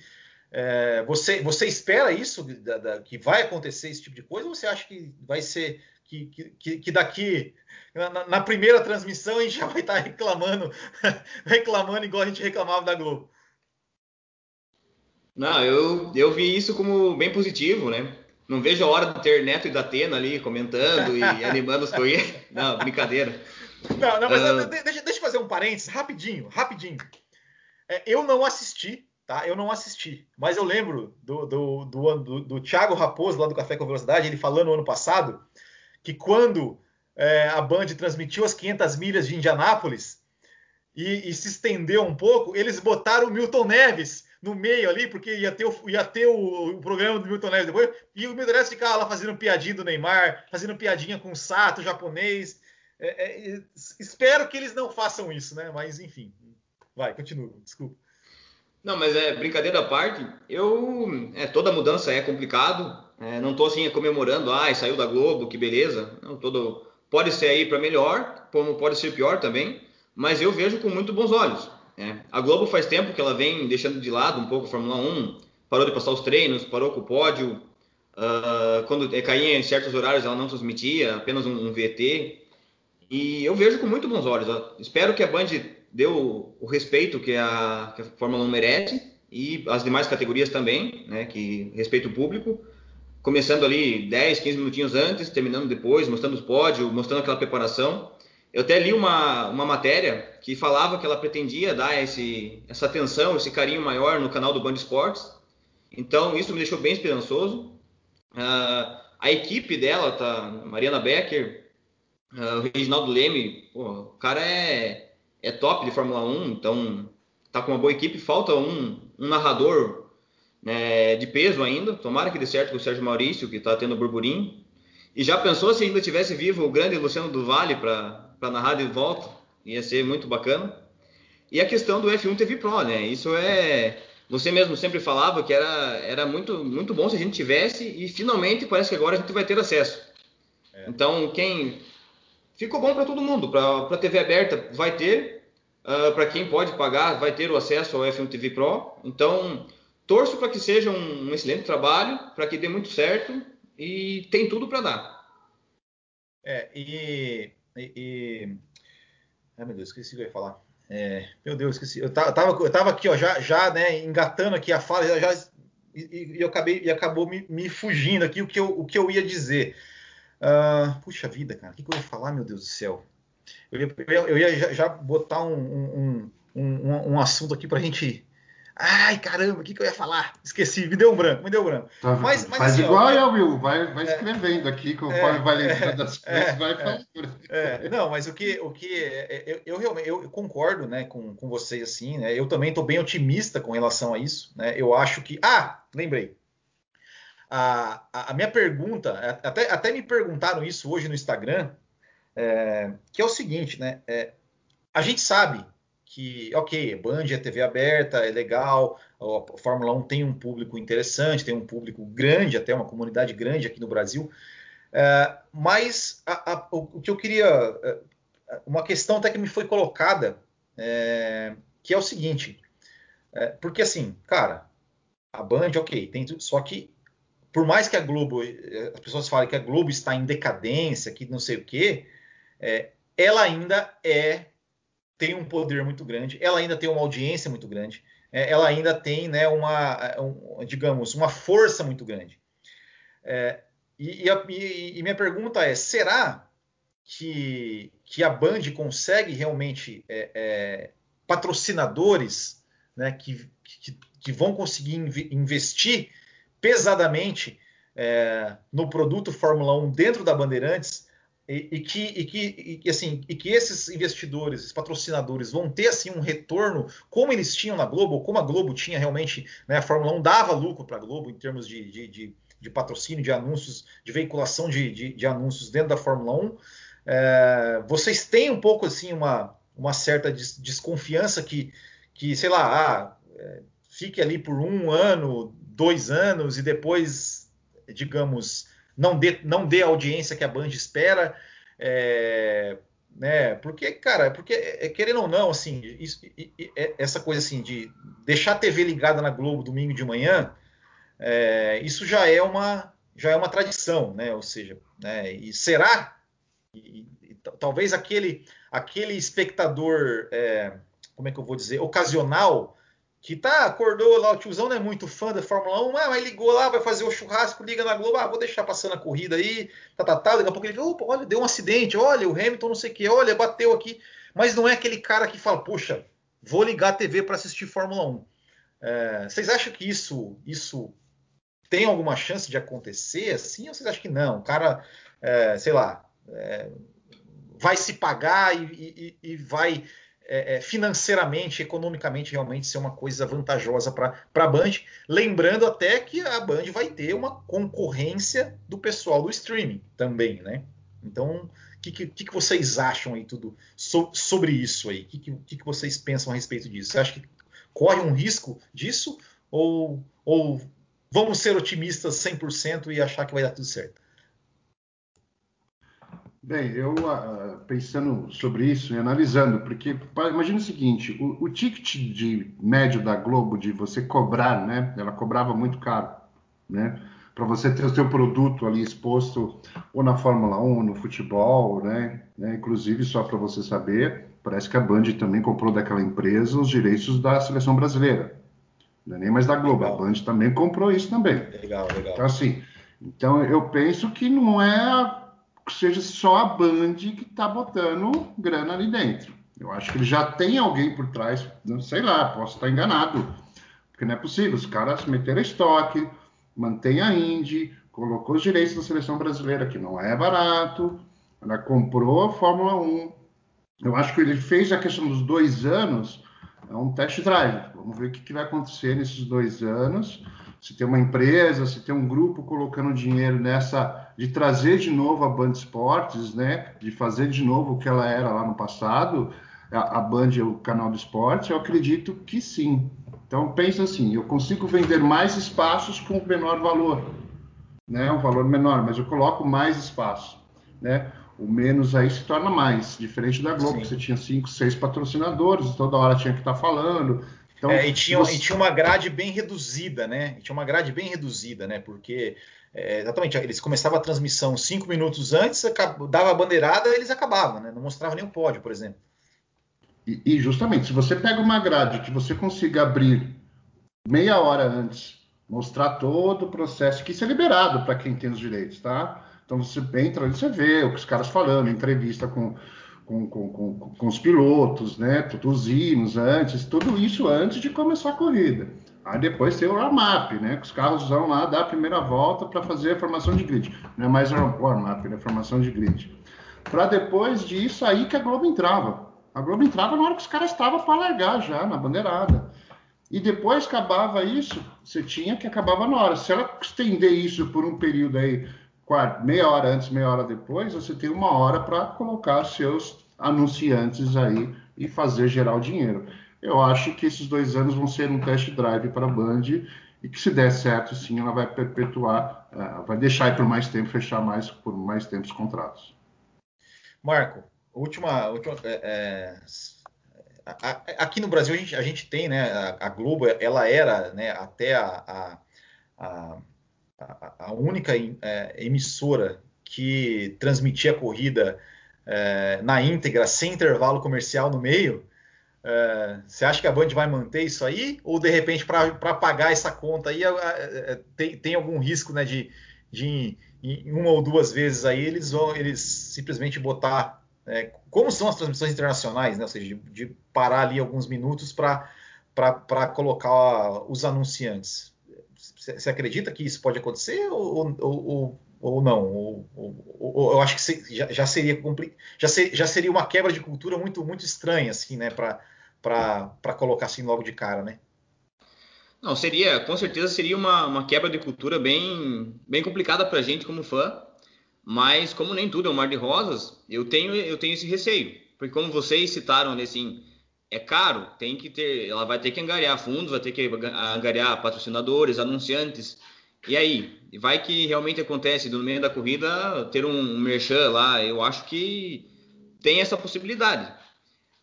é, você, você espera isso, da, da, que vai acontecer esse tipo de coisa, ou você acha que vai ser que, que, que daqui na, na, primeira transmissão a gente <laughs> já vai estar reclamando, <laughs> reclamando igual a gente reclamava da Globo? Não, eu, eu vi isso como bem positivo, né? Não vejo a hora de ter Neto e da Atena ali comentando e <laughs> animando os corridas. Não, brincadeira. Não, não, mas uh... deixa, deixa eu fazer um parênteses, rapidinho, rapidinho. É, eu não assisti, tá? Eu não assisti, mas eu lembro do, do, do, do, do Thiago Raposo, lá do Café com Velocidade, ele falando no ano passado que quando é, a Band transmitiu as 500 milhas de Indianápolis e, e, se estendeu um pouco, eles botaram o Milton Neves no meio ali, porque ia ter o, ia ter o, o programa do Milton Neves depois, e o Milton Neves ficava lá fazendo piadinha do Neymar, fazendo piadinha com o Sato japonês. É, é, espero que eles não façam isso, né? Mas enfim, vai, continua, desculpa. Não, mas é brincadeira à parte. Eu, é, toda mudança é complicado. É, não estou assim comemorando, ah, saiu da Globo, que beleza. Não, todo pode ser aí para melhor, como pode ser pior também. Mas eu vejo com muito bons olhos. É, a Globo faz tempo que ela vem deixando de lado um pouco a Fórmula 1, parou de passar os treinos, parou com o pódio. Uh, quando caía em certos horários ela não transmitia, apenas um, um VT. E eu vejo com muito bons olhos. espero que a Band dê o, respeito que a, que a, Fórmula 1 merece e as demais categorias também, né, que respeito o público. começando ali 10, 15 minutinhos antes, terminando depois, mostrando os pódios, mostrando aquela preparação. Eu até li uma, uma matéria que falava que ela pretendia dar esse, essa atenção, esse carinho maior no canal do Band Esportes. Então, isso me deixou bem esperançoso. Uh, a equipe dela, tá? Mariana Becker, uh, o Reginaldo Leme, pô, o cara é, é top de Fórmula 1, então tá com uma boa equipe. Falta um, um narrador né, de peso ainda. Tomara que dê certo com o Sérgio Maurício, que está tendo burburinho. E já pensou se ainda tivesse vivo o grande Luciano do Vale para narrar de volta? Ia ser muito bacana. E a questão do F1 TV Pro, né? Isso é. Você mesmo sempre falava que era, era muito, muito bom se a gente tivesse, e finalmente parece que agora a gente vai ter acesso. É. Então, quem. Ficou bom para todo mundo. Para a TV aberta, vai ter. Uh, ah, para quem pode pagar, vai ter o acesso ao F1 TV Pro. Então, torço para que seja um, um excelente trabalho, para que dê muito certo e tem tudo para dar. É, e, e, e, Ai, meu Deus, esqueci o que eu ia falar. É, meu Deus, esqueci. Eu tava, eu tava aqui, ó, já, já né, engatando aqui a fala, já, já e, e, eu acabei e acabou me, me, fugindo aqui o que eu, o que eu ia dizer. Uh, puxa vida, cara, o que, que, eu ia falar, meu Deus do céu? Eu ia, eu ia já, já, botar um, um, um, um assunto aqui para a gente Ai, caramba, o que, que eu ia falar? Esqueci, me deu um branco, me deu um branco. Tá, mas, mas, faz assim, igual ó, eu, Will, vai, vai é, escrevendo aqui, conforme é, vai lembrando das coisas, é, vai falando. É, não, mas o que, o que eu, eu realmente eu concordo né, com, com vocês assim, né? Eu também estou bem otimista com relação a isso. Né? Eu acho que. Ah, lembrei. A, a, minha pergunta, até, até me perguntaram isso hoje no Instagram, é, que é o seguinte, né? É, a gente sabe que, ok, Band é TV aberta, é legal, a Fórmula 1 tem um público interessante, tem um público grande, até uma comunidade grande aqui no Brasil, é, mas a, a, o, que eu queria, é, uma questão até que me foi colocada, é, que é o seguinte, é, porque assim, cara, a Band, ok, tem só que por mais que a Globo, é, as pessoas falem que a Globo está em decadência, que não sei o quê, é, ela ainda é tem um poder muito grande, ela ainda tem uma audiência muito grande, é, ela ainda tem, né, uma, um, digamos, uma força muito grande. É, e, e, a, e, minha pergunta é: será que, que a Band consegue realmente é, é patrocinadores né, que, que, que, vão conseguir investir pesadamente é, no produto Fórmula 1 dentro da Bandeirantes e, e, que, e, que, e, assim, e que esses investidores, esses patrocinadores vão ter assim um retorno como eles tinham na Globo, como a Globo tinha realmente, né, a Fórmula 1 dava lucro para a Globo em termos de, de, de, de, patrocínio, de anúncios, de veiculação de, de anúncios dentro da Fórmula 1. É, vocês têm um pouco assim uma, uma certa des, desconfiança que, que sei lá, ah, é, fique ali por um ano, dois anos e depois, digamos, não dê, não dê a audiência que a Band espera. É, né? Porque, cara, porque é, querendo ou não, assim, isso, é, essa coisa assim de deixar a TV ligada na Globo domingo de manhã, é, isso já é uma já é uma tradição, né? Ou seja, né? E será e, e, talvez aquele aquele espectador, é, como é que eu vou dizer, ocasional que tá, acordou lá, o tiozão não é muito fã da Fórmula 1, ah, mas ligou lá, vai fazer o churrasco, liga na Globo, ah, vou deixar passando a corrida aí, tá, tá, tá, daqui a pouco ele opa, olha, deu um acidente, olha, o Hamilton não sei o que, olha, bateu aqui, mas não é aquele cara que fala, poxa, vou ligar a TV para assistir Fórmula 1. É, vocês acham que isso, isso tem alguma chance de acontecer assim, ou vocês acham que não? O cara, é, sei lá, é, vai se pagar e, e, e vai é, é, financeiramente, economicamente, realmente ser uma coisa vantajosa para a Band. Lembrando até que a Band vai ter uma concorrência do pessoal do streaming também, né? Então, o que, que, que, vocês acham aí tudo so, sobre isso aí? O que, que, que, vocês pensam a respeito disso? Você acha que corre um risco disso? Ou, ou vamos ser otimistas 100% e achar que vai dar tudo certo? Bem, eu uh, pensando sobre isso e analisando, porque imagina o seguinte: o, o, ticket de médio da Globo de você cobrar, né? Ela cobrava muito caro, né? Para você ter o seu produto ali exposto ou na Fórmula 1, ou no futebol, né? né? Inclusive, só para você saber, parece que a Band também comprou daquela empresa os direitos da seleção brasileira. Não é nem mais da Globo, legal. a Band também comprou isso também. Legal, legal. Então, assim, Então eu penso que não é seja só a Band que está botando grana ali dentro. Eu acho que ele já tem alguém por trás, não sei lá, posso estar enganado, porque não é possível. Os caras meteram estoque, mantém a Indy, colocou os direitos da seleção brasileira, que não é barato, ela comprou a Fórmula 1. Eu acho que ele fez a questão dos dois anos, é um test drive. Vamos ver o que, que vai acontecer nesses dois anos se tem uma empresa, se tem um grupo colocando dinheiro nessa de trazer de novo a Band Esportes, né, de fazer de novo o que ela era lá no passado, a, a Band é o canal do esporte, eu acredito que sim. Então pensa assim, eu consigo vender mais espaços com menor valor, né, um valor menor, mas eu coloco mais espaço, né? O menos aí se torna mais, diferente da Globo, Sim. que você tinha cinco, seis patrocinadores, toda hora tinha que estar tá falando, então, é, e, tinha, você... e tinha uma grade bem reduzida, né? E tinha uma grade bem reduzida, né? Porque é, exatamente, eles começavam a transmissão cinco minutos antes, dava a bandeirada, eles acabavam, né? Não mostrava nem o pódio, por exemplo. E, e, justamente, se você pega uma grade que você consiga abrir meia hora antes, mostrar todo o processo, que isso é liberado para quem tem os direitos, tá? Então você entra ali, você vê o que os caras falando, entrevista com com, com, com, com os pilotos, né? Todos os hinos antes, tudo isso antes de começar a corrida. Aí depois tem o warm-up, né? Que os carros vão lá dar a primeira volta para fazer a formação de grid. Não é mais warm-up, né? Formação de grid. Para depois disso aí que a Globo entrava. A Globo entrava na hora que os caras estavam para largar já na bandeirada. E depois acabava isso, você tinha que acabava na hora. Se ela estender isso por um período aí meia hora antes, meia hora depois, você tem uma hora para colocar seus anunciantes aí e fazer gerar o dinheiro. Eu acho que esses dois anos vão ser um test drive para a Band e que se der certo, sim, ela vai perpetuar, uh, vai deixar por mais tempo, fechar mais por mais tempo os contratos. Marco, última, última é, é, aqui no Brasil a gente, a gente tem, né, a, a, Globo, ela era, né, até a, a a, a única é, emissora que transmitia a corrida é, na íntegra, sem intervalo comercial no meio. É, você acha que a Band vai manter isso aí? Ou de repente, para pagar essa conta aí, é, tem, tem, algum risco né, de, de em uma ou duas vezes aí eles vão eles simplesmente botar. É, como são as transmissões internacionais, né? Ou seja, de, de parar ali alguns minutos para colocar os anunciantes. Você acredita que isso pode acontecer ou, ou, ou não? Ou, ou, eu acho que já, já seria já, ser, já seria uma quebra de cultura muito muito estranha assim, né? Para colocar assim logo de cara, né? Não, seria, com certeza seria uma, uma quebra de cultura bem, bem complicada para a gente como fã, mas como nem tudo é um mar de rosas, eu tenho, eu tenho esse receio, porque como vocês citaram, assim, é caro, tem que ter, ela vai ter que angariar fundos, vai ter que angariar patrocinadores, anunciantes. E aí, vai que realmente acontece no meio da corrida ter um merchan lá, eu acho que tem essa possibilidade.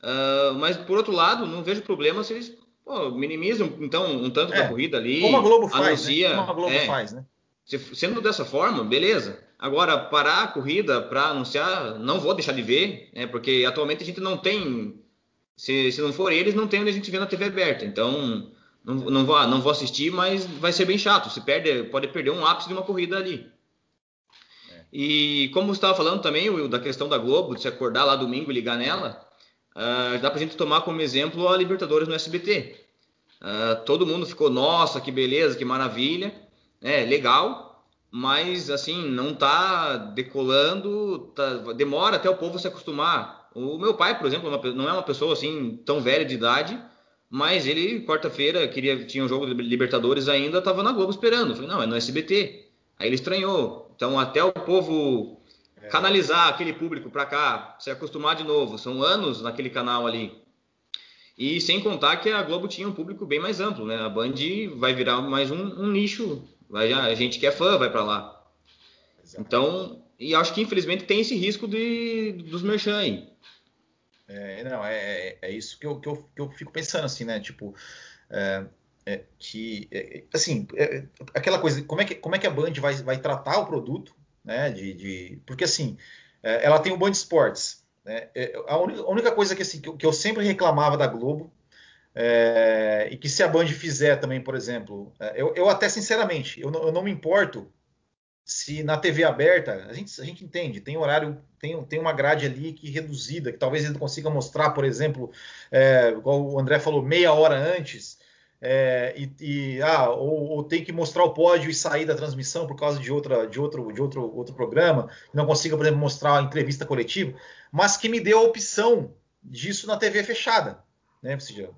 Uh, mas por outro lado, não vejo problema se eles pô, minimizam então um tanto é, da corrida ali. Como a Globo faz, né? anuncia, né? Como a Globo é, faz, né? Sendo dessa forma, beleza. Agora, parar a corrida para anunciar, não vou deixar de ver, né? Porque atualmente a gente não tem se, se não for eles, não tem onde a gente vê na TV aberta. Então, não, não, vou, não vou assistir, mas vai ser bem chato. Se perde, pode perder um ápice de uma corrida ali. É. E como você estava falando também, Will, da questão da Globo, de se acordar lá domingo e ligar nela, uh, dá para a gente tomar como exemplo a Libertadores no SBT. Uh, ah, todo mundo ficou, nossa, que beleza, que maravilha. É, legal, mas assim, não está decolando, tá, demora até o povo se acostumar o meu pai, por exemplo, é não é uma pessoa assim tão velha de idade, mas ele, quarta-feira, queria tinha um jogo de Libertadores ainda, estava na Globo esperando. Eu falei, não, é no SBT. Aí ele estranhou. Então, até o povo é. canalizar aquele público para cá, se acostumar de novo, são anos naquele canal ali. E sem contar que a Globo tinha um público bem mais amplo, né? A Band vai virar mais um, um nicho, vai, a gente que é fã vai para lá. Exato. Então, e acho que infelizmente tem esse risco de, dos merchan aí. É, não, é, é, é isso que eu, que, eu, que eu fico pensando, assim, né? Tipo, é, é, que, é, assim, é, aquela coisa, como é, que, como é que a Band vai, vai tratar o produto, né? De, de porque, assim, ela tem o Band Esportes, né? A, única, a única coisa que, assim, que eu, que, eu, sempre reclamava da Globo, e que se a Band fizer também, por exemplo, eu, eu até, sinceramente, eu eu não me importo se na TV aberta, a gente, a gente entende, tem horário, tem, tem uma grade ali que reduzida, que talvez ele consiga mostrar, por exemplo, é, igual o André falou, meia hora antes, é, e, e, ah, ou, ou, tem que mostrar o pódio e sair da transmissão por causa de, outra, de, outro, de outro, outro programa, não consiga, por exemplo, mostrar a entrevista coletiva, mas que me deu a opção disso na TV fechada. Né? Ou seja,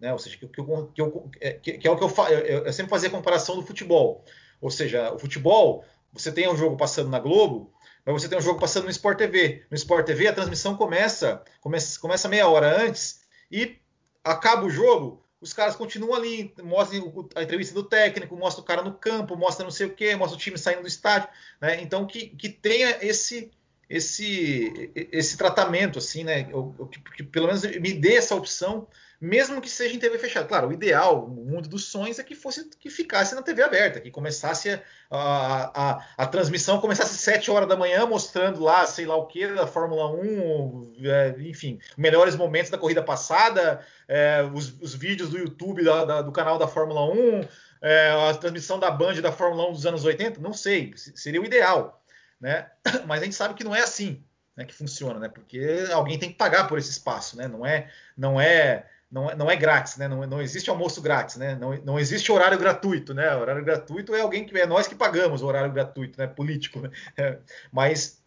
né? Ou seja que, que, eu, que, que, é o que eu. Eu, eu sempre fazia a comparação do futebol. Ou seja, o futebol, você tem um jogo passando na Globo, mas você tem um jogo passando no Sport TV. No Sport TV, a transmissão começa, começa, começa meia hora antes e acaba o jogo, os caras continuam ali, mostram a entrevista do técnico, mostra o cara no campo, mostra não sei o que, mostra o time saindo do estádio, né? Então que, que tenha esse esse esse tratamento assim, né? Que, que pelo menos me dê essa opção mesmo que seja em TV fechada. Claro, o ideal, o mundo dos sonhos é que fosse que ficasse na TV aberta, que começasse a, a, a transmissão começasse às 7 horas da manhã, mostrando lá, sei lá o que, da Fórmula 1, é, enfim, melhores momentos da corrida passada, é, os, os, vídeos do YouTube da, da, do canal da Fórmula 1, é, a transmissão da Band da Fórmula 1 dos anos 80, não sei, seria o ideal, né? <clears throat> Mas a gente sabe que não é assim. Né, que funciona, né? Porque alguém tem que pagar por esse espaço, né? Não é, não é não é, não é grátis, né? Não, não existe almoço grátis, né? Não, não existe horário gratuito, né? O horário gratuito é alguém que é nós que pagamos o horário gratuito, né? Político, né? É, mas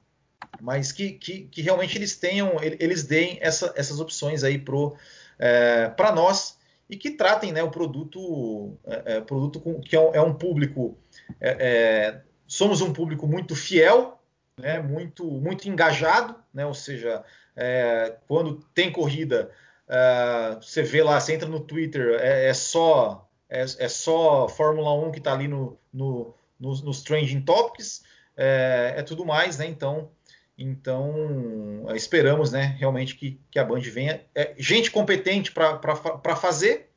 mas que, que, que, realmente eles tenham, eles deem essa, essas opções aí para é, nós e que tratem né, o produto, é, é produto com, que é um, é público, é, é, somos um público muito fiel, né, muito, muito engajado, né, ou seja, quando tem corrida, Uh, você vê lá, você entra no Twitter, é, é só é, é, só Fórmula 1 que está ali no, no, nos, nos trending topics, é, é, tudo mais, né? Então, então esperamos, né? Realmente que, que a Band venha, é, gente competente para fazer,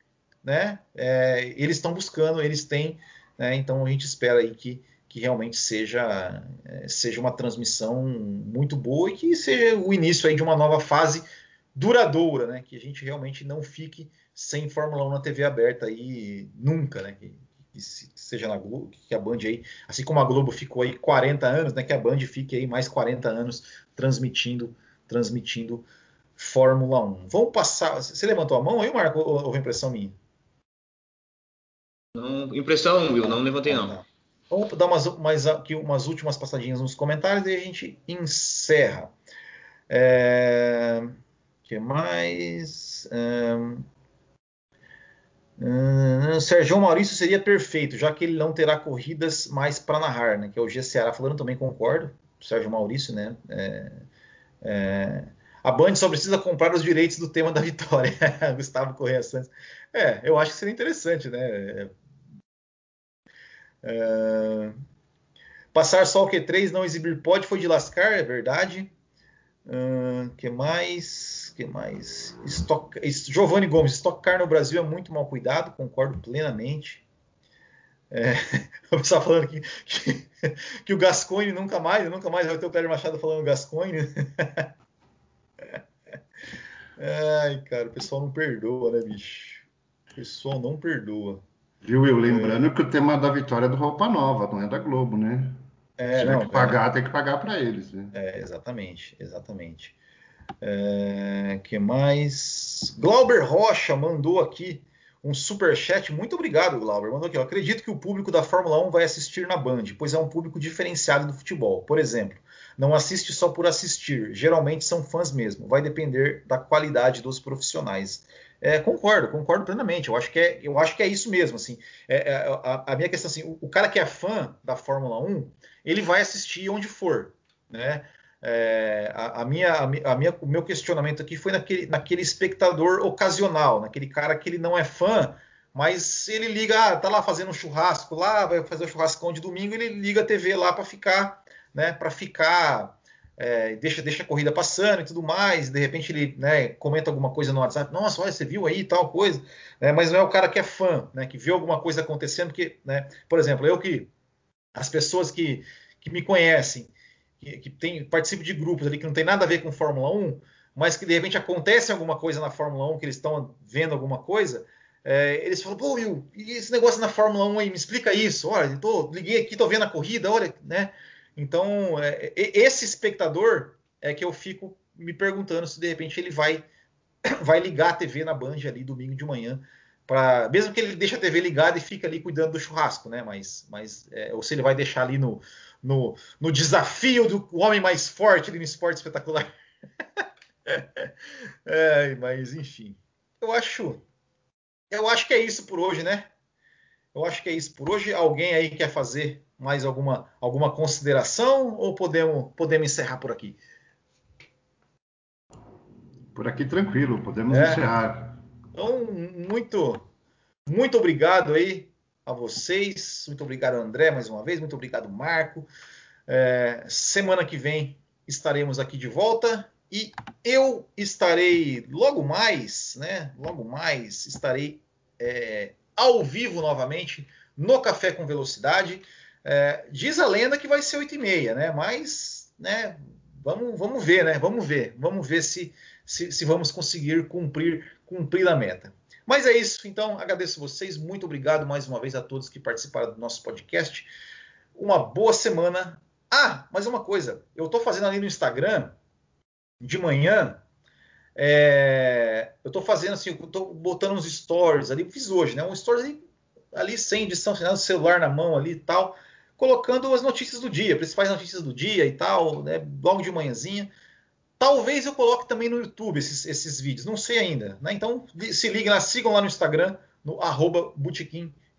né? É, eles estão buscando, eles têm, né? Então a gente espera aí que que realmente seja, é, seja uma transmissão muito boa e que seja o início aí de uma nova fase duradoura, né? Que a gente realmente não fique sem Fórmula 1 na TV aberta aí nunca, né? Que, que seja na Globo, que a Band aí, assim como a Globo ficou aí 40 anos, né? Que a Band fique aí mais 40 anos transmitindo, transmitindo Fórmula 1. Vamos passar. Você levantou a mão aí, Marco, ou houve impressão minha? Não, impressão, Will, não levantei não. Vamos dar umas, aqui umas últimas passadinhas nos comentários e a gente encerra. É que mais? Um, um, Sérgio Maurício seria perfeito, já que ele não terá corridas mais para narrar, né? Que é o G Ceará falando, também concordo. Sérgio Maurício, né? É, é, a Band só precisa comprar os direitos do tema da vitória. <laughs> Gustavo Correia Santos. É, eu acho que seria interessante, né? É, passar só o Q3, não exibir pode foi de lascar, é verdade. Uh, que mais? que mais? Estoc... Giovanni Gomes, estocar no Brasil é muito mal cuidado, concordo plenamente. É, <laughs> pessoal falando que, que, <laughs> que, o Gascoigne nunca mais, nunca mais vai ter o Pedro Machado falando Gascoigne. <laughs> Ai, cara, o pessoal não perdoa, né, bicho? O pessoal não perdoa. Viu, Will? Lembrando é... que o tema da vitória é do Roupa Nova, não é da Globo, né? É, Se tiver não, que pagar, é... tem que pagar para eles. Né? É, exatamente, exatamente. É, que mais? Glauber Rocha mandou aqui um super chat. Muito obrigado, Glauber. Mandou aqui. Eu acredito que o público da Fórmula 1 vai assistir na Band, pois é um público diferenciado do futebol. Por exemplo, não assiste só por assistir. Geralmente são fãs mesmo. Vai depender da qualidade dos profissionais. É, concordo, concordo plenamente. Eu acho que é, eu acho que é isso mesmo. Assim, é, é, a, a, minha questão assim, o, o, cara que é fã da Fórmula 1, ele vai assistir onde for, né? É, a, a, minha, a, minha, o meu questionamento aqui foi naquele, naquele espectador ocasional, naquele cara que ele não é fã, mas ele liga, ah, tá lá fazendo um churrasco lá, vai fazer o um churrascão de domingo, ele liga a TV lá para ficar, né, para ficar, é, deixa, deixa a corrida passando e tudo mais, de repente ele, né, comenta alguma coisa no WhatsApp, nossa, olha, você viu aí tal coisa, né, mas não é o cara que é fã, né, que vê alguma coisa acontecendo, que, né, por exemplo, eu que as pessoas que, que me conhecem que, que tem, participo de grupos ali que não tem nada a ver com Fórmula 1, mas que de repente acontece alguma coisa na Fórmula 1, que eles estão vendo alguma coisa, é, eles falam, pô, Will, e esse negócio na Fórmula 1 aí, me explica isso. Olha, tô, liguei aqui, tô vendo a corrida, olha, né? Então, é, esse espectador é que eu fico me perguntando se de repente ele vai <coughs> vai ligar a TV na Band ali domingo de manhã para mesmo que ele deixe a TV ligada e fica ali cuidando do churrasco, né? Mas, mas é, ou se ele vai deixar ali no, no, no desafio do homem mais forte ali no esporte espetacular. <laughs> é, mas enfim, eu acho eu acho que é isso por hoje, né? Eu acho que é isso por hoje. Alguém aí quer fazer mais alguma, alguma consideração ou podemos, podemos encerrar por aqui? Por aqui tranquilo, podemos é. encerrar. Então, muito, muito obrigado aí a vocês. Muito obrigado, André, mais uma vez. Muito obrigado, Marco. É, semana que vem estaremos aqui de volta e eu estarei logo mais, né? Logo mais estarei é, ao vivo novamente no Café com Velocidade. É, diz a lenda que vai ser 8 e meia, né? Mas, né? Vamos, vamos ver, né? Vamos ver, vamos ver se, se, se vamos conseguir cumprir, cumprir a meta. Mas é isso, então agradeço vocês, muito obrigado mais uma vez a todos que participaram do nosso podcast. Uma boa semana. Ah, mas uma coisa, eu estou fazendo ali no Instagram de manhã, é, eu estou fazendo assim, eu estou botando uns stories ali, fiz hoje, né? Um stories ali, ali sem edição, sem nada, celular na mão ali e tal, colocando as notícias do dia, principais notícias do dia e tal, né? Logo de manhãzinha. Talvez eu coloque também no YouTube esses, esses vídeos, não sei ainda, né? Então se liguem lá, sigam lá no Instagram, no arroba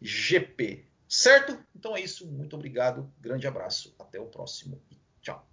GP. Certo? Então é isso, muito obrigado, grande abraço, até o próximo tchau.